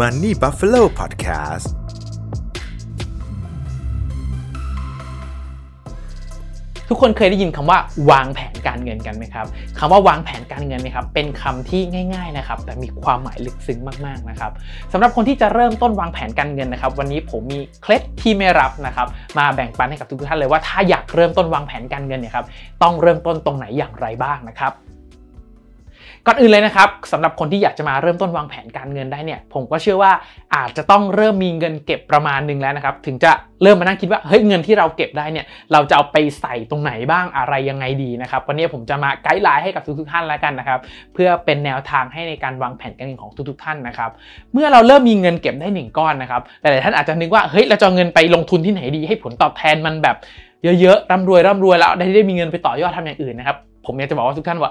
Money Buffalo Podcast ทุกคนเคยได้ยินคำว่าวางแผนการเงินกันไหมครับคำว่าวางแผนการเงินนะครับ เป็นคำที่ง่ายๆนะครับ แต่มีความหมายลึกซึ้งมากๆนะครับสำหรับคนที่จะเริ่มต้นวางแผนการเงินนะครับ วันนี้ผมมีเคล็ดที่ไม่รับนะครับ มาแบ่งปันให้กับทุกท่านเลยว่าถ้าอยากเริ่มต้นวางแผนการเงินเนี่ยครับต้องเริ่มต้นตรงไหนอย่างไรบ้างนะครับ ก่อนอื่นเลยนะครับสำหรับคนที่อยากจะมาเริ่มต้นวางแผนการเงินได้เนี่ย ผมก็เชื่อว่าอาจจะต้องเริ่มมีเงินเก็บประมาณหนึ่งแล้วนะครับ ถึงจะเริ่มมานั่งคิดว่าเฮ้ยเงินที่เราเก็บได้เนี่ยเราจะเอาไปใส่ตรงไหนบ้างอะไรยังไงดีนะครับวันนี้ผมจะมาไกด์ไลน์ให้กับทุกๆท่านแล้วกันนะครับ เพื่อเป็นแนวทางให้ในการวางแผนการเงินของทุกๆท่านนะครับ เมื่อเราเริ่มมีเงินเก็บได้หนึ่งก้อนนะครับหลายๆท่านอาจจะนึกว่าเฮ้ยเราจะเงินไปลงทุนที่ไหนดี ให้ผลตอบแทนมันแบบเยอะๆร่ำรวยร่ำรวยแล้วได้ได้มีเงินไปต่อยอดทำอย่างอื่นนะครับผมอยากจะบอกว่าทุกท่านว่า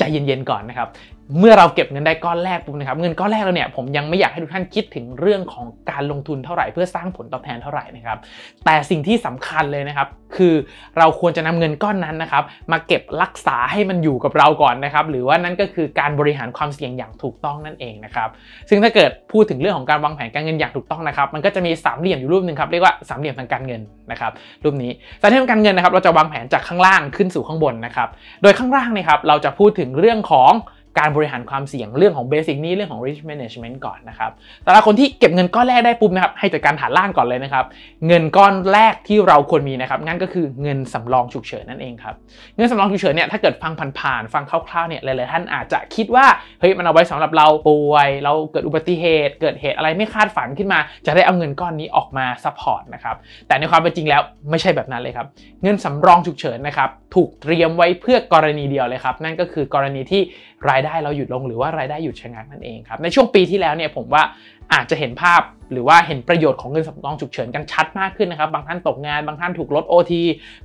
ใจเย็นๆก่อนนะครับ เมื่อเราเก็บเงินได้ก้อนแรกปุ๊บนะครับเงินก้อนแรกแล้วเนี่ยผมยังไม่อยากให้ทุกท่านคิดถึงเรื่องของการลงทุนเท่าไหร่เพื่อสร้างผลตอบแทนเท่าไหร่นะครับแต่สิ่งที่สำคัญเลยนะครับคือเราควรจะนำเงินก้อนนั้นนะครับมาเก็บรักษาให้มันอยู่กับเราก่อนนะครับหรือว่านั่นก็คือการบริหารความเสี่ยงอย่างถูกต้องนั่นเองนะครับซึ่งถ้าเกิดพูดถึงเรื่องของการวางแผนการเงินอย่างถูกต้องนะครับมันก็จะมีสามเหลี่ยมอยู่รูปหนึ่งครับเรียกว่าสามเหลี่ยมทางการเงินนะครับรูปนี้สามเหลี่ยมการเงินนะครับเราจะวางแผนจากข้างล่างขึ้นสู่ข้างบนนะครับโดยข้างล่างนะครับเราจะพูดถึงเรื่องของ การบริหารความเสี่ยงเรื่องของเบสิกนี้เรื่องของ risk management ก่อนนะครับแต่ละคนที่เก็บเงินก้อนแรกได้ปุ๊บนะครับให้จัดการฐานล่างก่อนเลยนะครับ เงินก้อนแรกที่เราควรมีนะครับงั้นก็คือเงินสำรองฉุกเฉินนั่นเองครับเงินสำรองฉุกเฉินเนี่ยถ้าเกิดฟังผ่านๆฟังคร่าวๆเนี่ยหลายๆท่านอาจจะคิดว่าเฮ้ยมันเอาไว้สำหรับเราป่วย เราเกิดอุบัติเหตุ เกิดเหตุอะไรไม่คาดฝันขึ้นมา จะได้เอาเงินก้อนนี้ออกมา support นะครับแต่ในความเป็นจริงแล้วไม่ใช่แบบนั้นเลยครับเงินสำรองฉุกเฉินนะครับถูกเตรียมไว้เพื่อกรณีเดียวเลยครับนั่นก็คือกรณีที่รายายได้เราหยุดลงหรือว่ารายได้หยุดชะงักนั่นเองครับในช่วงปีที่แล้วเนี่ยผมว่า อาจจะเห็นภาพหรือว่าเห็นประโยชน์ของเงินสำรองฉุกเฉินกันชัดมากขึ้นนะครับ บางท่านตกงาน บางท่านถูกลด OT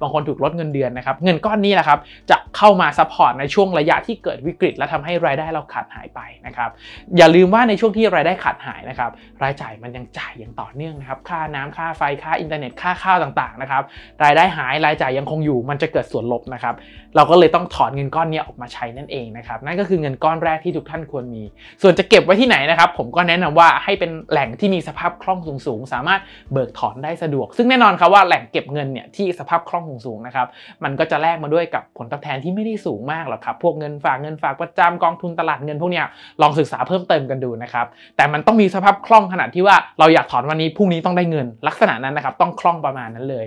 บางคนถูกลดเงินเดือนนะครับ เงินก้อนนี้แหละครับ จะเข้ามา support ในช่วงระยะที่เกิดวิกฤต และทำให้รายได้เราขาดหายไปนะครับ อย่าลืมว่าในช่วงที่รายได้ขาดหายนะครับ รายจ่ายมันยังจ่ายอย่างต่อเนื่องนะครับ ค่าน้ำค่าไฟ ค่าอินเทอร์เน็ต ค่าข้าวต่างๆนะครับ รายได้หาย รายจ่ายยังคงอยู่ มันจะเกิดส่วนลบนะครับ เราก็เลยต้องถอนเงินก้อนนี้ออกมาใช้นั่นเองนะครับ นั่นก็คือเงินก้อนแรกที่ทุกท่านควรมี ส่วนจะเก็บไว้ที่ไหนนะครับ ผมก็แนะนำว่าให้เป็นแหล่งที่มีสภาพคล่องสูงๆ สามารถเบิกถอนได้สะดวก ซึ่งแน่นอนครับว่าแหล่งเก็บเงินเนี่ยที่สภาพคล่องสูงๆนะครับมันก็จะแลกมาด้วยกับผลตอบแทนที่ไม่ได้สูงมากหรอกครับพวกเงินฝากเงินฝากประจำกองทุนตลาดเงินพวกเนี้ยลองศึกษาเพิ่มเติมกันดูนะครับแต่มันต้องมีสภาพคล่องขนาดที่ว่าเราอยากถอนวันนี้พรุ่งนี้ต้องได้เงินลักษณะนั้นนะครับต้องคล่องประมาณนั้นเลย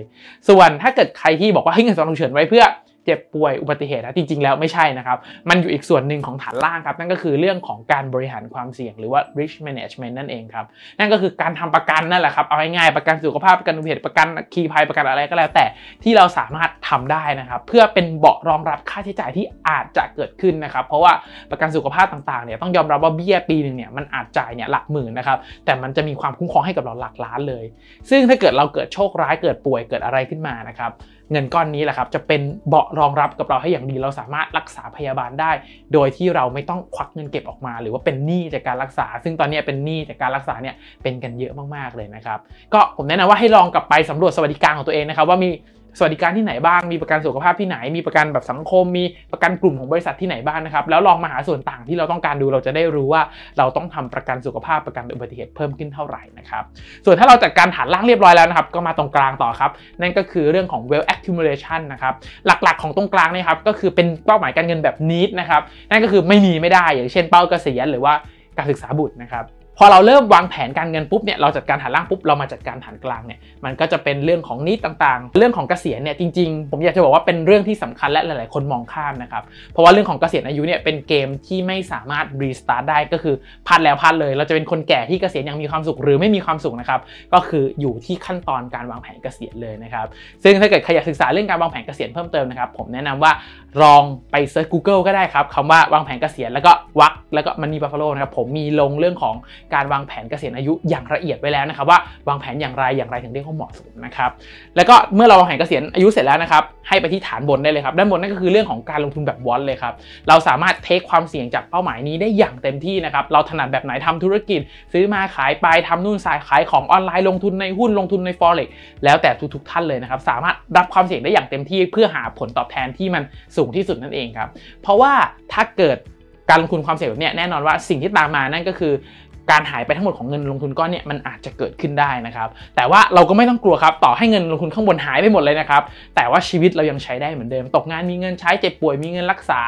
ส่วนถ้าเกิดใครที่บอกว่าให้เงินสำรองเฉินไว้เพื่อ เจ็บป่วยอุบัติเหตุนะจริงๆแล้วไม่ใช่นะครับ มันอยู่อีกส่วนหนึ่งของฐานล่างครับ นั่นก็คือเรื่องของการบริหารความเสี่ยงหรือว่า risk management นั่นเองครับ นั่นก็คือการทำประกันนั่นแหละครับ เอาง่ายๆประกันสุขภาพประกันอุบัติเหตุประกันคีภัยประกันอะไรก็แล้วแต่ที่เราสามารถทำได้นะครับ เพื่อเป็นเบาะรองรับค่าใช้จ่ายที่อาจจะเกิดขึ้นนะครับ เพราะว่าประกันสุขภาพต่างๆเนี่ยต้องยอมรับว่าเบี้ยปีหนึ่งเนี่ยมันอาจจ่ายเนี่ยหลักหมื่นนะครับแต่มันจะมีความคุ้มครองให้กับเราหลักล้านเลย ซึ่งถ้าเกิดเราเกิดโชคร้ายเกิดป่วยเกิดอะไรขึ้นมานะครับ เงินก้อนนี้แหละครับจะเป็นเบาะรองรับกับเราให้อย่างดี เราสามารถรักษาพยาบาลได้ โดยที่เราไม่ต้องควักเงินเก็บออกมา หรือว่าเป็นหนี้จากการรักษา ซึ่งตอนนี้เป็นหนี้จากการรักษาเนี่ยเป็นกันเยอะมากๆเลยนะครับก็ผมแนะนำว่าให้ลองกลับไปสำรวจสวัสดิการของตัวเองนะครับว่ามี สวัสดิการที่ไหนบ้าง มีประกันสุขภาพที่ไหน มีประกันแบบสังคม มีประกันกลุ่มของบริษัทที่ไหนบ้างนะครับ แล้วลองมาหาส่วนต่างที่เราต้องการดู เราจะได้รู้ว่าเราต้องทำประกันสุขภาพประกันอุบัติเหตุเพิ่มขึ้นเท่าไหร่นะครับ ส่วนถ้าเราจัดการฐานล่างเรียบร้อยแล้วนะครับ ก็มาตรงกลางต่อครับ นั่นก็คือเรื่องของ wealth accumulation นะครับ หลักๆของตรงกลางนี่ครับก็คือเป็นเป้าหมายการเงินแบบ need นะครับ นั่นก็คือไม่มีไม่ได้ อย่างเช่นเป้าเกษียณหรือว่าการศึกษาบุตรนะครับ พอเราเริ่มวางแผนการเงินปุ๊บเนี่ยเราจัดการฐานล่างปุ๊บเรามาจัดการฐานกลางเนี่ยมันก็จะเป็นเรื่องของนิดต่างๆ เรื่องของเกษียณเนี่ยจริงๆ ผมอยากจะบอกว่าเป็นเรื่องที่สำคัญและหลายๆ คนมองข้ามนะครับเพราะว่าเรื่องของเกษียณอายุเนี่ยเป็นเกมที่ไม่สามารถ restart ได้ก็คือพลาดแล้วพลาดเลย เราจะเป็นคนแก่ที่เกษียณอย่างมีความสุขหรือไม่มีความสุขนะครับก็คืออยู่ที่ขั้นตอนการวางแผนเกษียณเลยนะครับซึ่งถ้าเกิดใครอยากศึกษาเรื่องการวางแผนเกษียณเพิ่มเติมนะครับผมแนะนำว่าลองไป search Google ก็ได้ครับคำว่าวางแผนเกษียณแล้วก็วรรคแล้วก็ Money Buffalo นะครับผมมีลงเรื่องของการวางแผนเกษียณอายุอย่างละเอียดไว้แล้วนะครับว่าวางแผนอย่างไรอย่างไรถึงเรียกว่าเหมาะสมนะครับแล้วก็เมื่อเราวางแผนเกษียณอายุเสร็จแล้วนะครับให้ไปที่ฐานบนได้เลยครับด้านบนนั่นก็คือเรื่องของการลงทุนแบบวอลเลยครับเราสามารถเทคความเสี่ยงจากเป้าหมายนี้ได้อย่างเต็มที่นะครับเราถนัดแบบไหนทำธุรกิจ ซื้อมาขายไปทำนู่นสายขายของออนไลน์ลงทุนในหุ้นลงทุนใน forex แล้วแต่ทุกๆท่านเลยนะครับสามารถรับความเสี่ยงได้อย่างเต็มที่เพื่อหาผลตอบแทนที่มันสูงที่สุดนั่นเองครับเพราะว่าถ้าเกิดการลงทุนความเสี่ยงแบบนี้แน่นอนว่าสิ่งที่ตามมานั่นก็คือ การหายไปทั้งหมดของเงินลงทุนก้อนเนี่ยมันอาจจะเกิดขึ้นได้นะครับ แต่ว่าเราก็ไม่ต้องกลัวครับ ต่อให้เงินลงทุนข้างบนหายไปหมดเลยนะครับ แต่ว่าชีวิตเรายังใช้ได้เหมือนเดิม ตกงานมีเงินใช้เจ็บป่วยมีเงินรักษา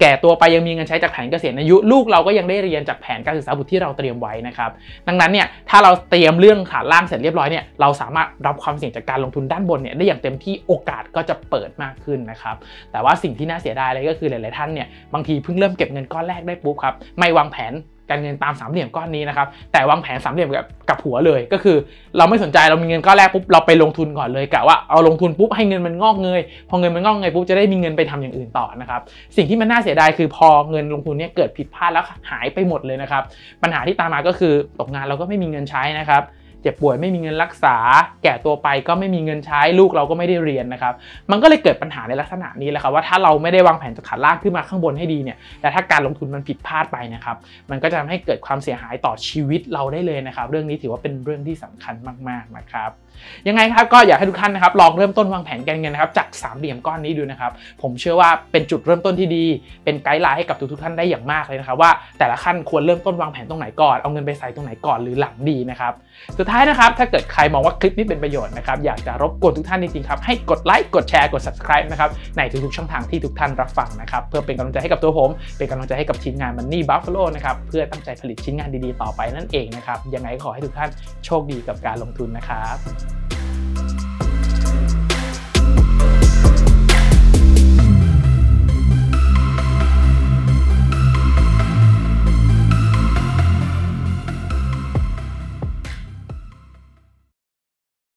แก่ตัวไปยังมีเงินใช้จากแผนเกษียณอายุ ลูกเราก็ยังได้เรียนจากแผนการศึกษาบุตรที่เราเตรียมไว้นะครับ ดังนั้นเนี่ยถ้าเราเตรียมเรื่องฐานล่างเสร็จเรียบร้อยเนี่ยเราสามารถรับความเสี่ยงจากการลงทุนด้านบนเนี่ยได้อย่างเต็มที่โอกาสก็จะเปิดมากขึ้นนะครับ แต่ว่าสิ่งที่น่าเสียดายเลยก็คือหลาย ๆ ท่านเนี่ยบางทีเพิ่งเริ่มเก็บเงินก้อนแรกได้ปุ๊บครับไม่วางแผน การเงินตามสามเหลี่ยมก้อนนี้นะครับแต่วางแผนสามเหลี่ยมกับกับหัวเลย ก็คือ เราไม่สนใจเรามีเงินก้อนแรกปุ๊บเราไปลงทุนก่อนเลยกะว่าเอาลงทุนปุ๊บให้เงินมันงอกเงยพอเงินมันงอกเงยปุ๊บจะได้มีเงินไปทำอย่างอื่นต่อนะครับสิ่งที่มันน่าเสียดายคือพอเงินลงทุนเนี่ยเกิดผิดพลาดแล้วหายไปหมดเลยนะครับปัญหาที่ตามมาก็คือตกงานเราก็ไม่มีเงินใช้นะครับ เจ็บป่วยไม่มีเงินรักษา แก่ตัวไปก็ไม่มีเงินใช้ลูกเราก็ไม่ได้เรียนนะครับมันก็เลยเกิดปัญหาในลักษณะนี้แหละครับว่าถ้าเราไม่ได้วางแผนจากฐานล่างขึ้นมาข้างบนให้ดีเนี่ยและถ้าการลงทุนมันผิดพลาดไปนะครับมันก็จะทำให้เกิดความเสียหายต่อชีวิตเราได้เลยนะครับ เรื่องนี้ถือว่าเป็นเรื่องที่สำคัญมากๆนะครับยังไงครับก็อยากให้ทุกท่านนะครับลองเริ่มต้นวางแผนการเงินนะครับจากสามเหลี่ยมก้อนนี้ดูนะครับผมเชื่อว่าเป็นจุดเริ่มต้นที่ดี เป็นไกด์ไลน์ให้กับทุกๆท่านได้อย่างมากเลยนะครับว่าแต่ละขั้นควรเริ่มต้นวางแผนตรงไหนก่อนเอาเงินไปใส่ตรงไหนก่อนหรือหลังดีนะครับสุดท้ายนะครับ ถ้าเกิดใครมองว่าคลิปนี้เป็นประโยชน์นะครับ อยากจะรบกวนทุกท่านจริงๆครับ ให้กดไลค์ กดแชร์ กด subscribe นะครับ ในทุกๆช่องทางที่ทุกท่านรับฟังนะครับ เพื่อเป็นกำลังใจให้กับตัวผม เป็นกำลังใจให้กับทีมงาน Money Buffalo นะครับ เพื่อตั้งใจผลิตชิ้นงานดีๆ ต่อไปนั่นเองนะครับ ยังไงก็ขอให้ทุกท่านโชคดีกับการลงทุนนะครับ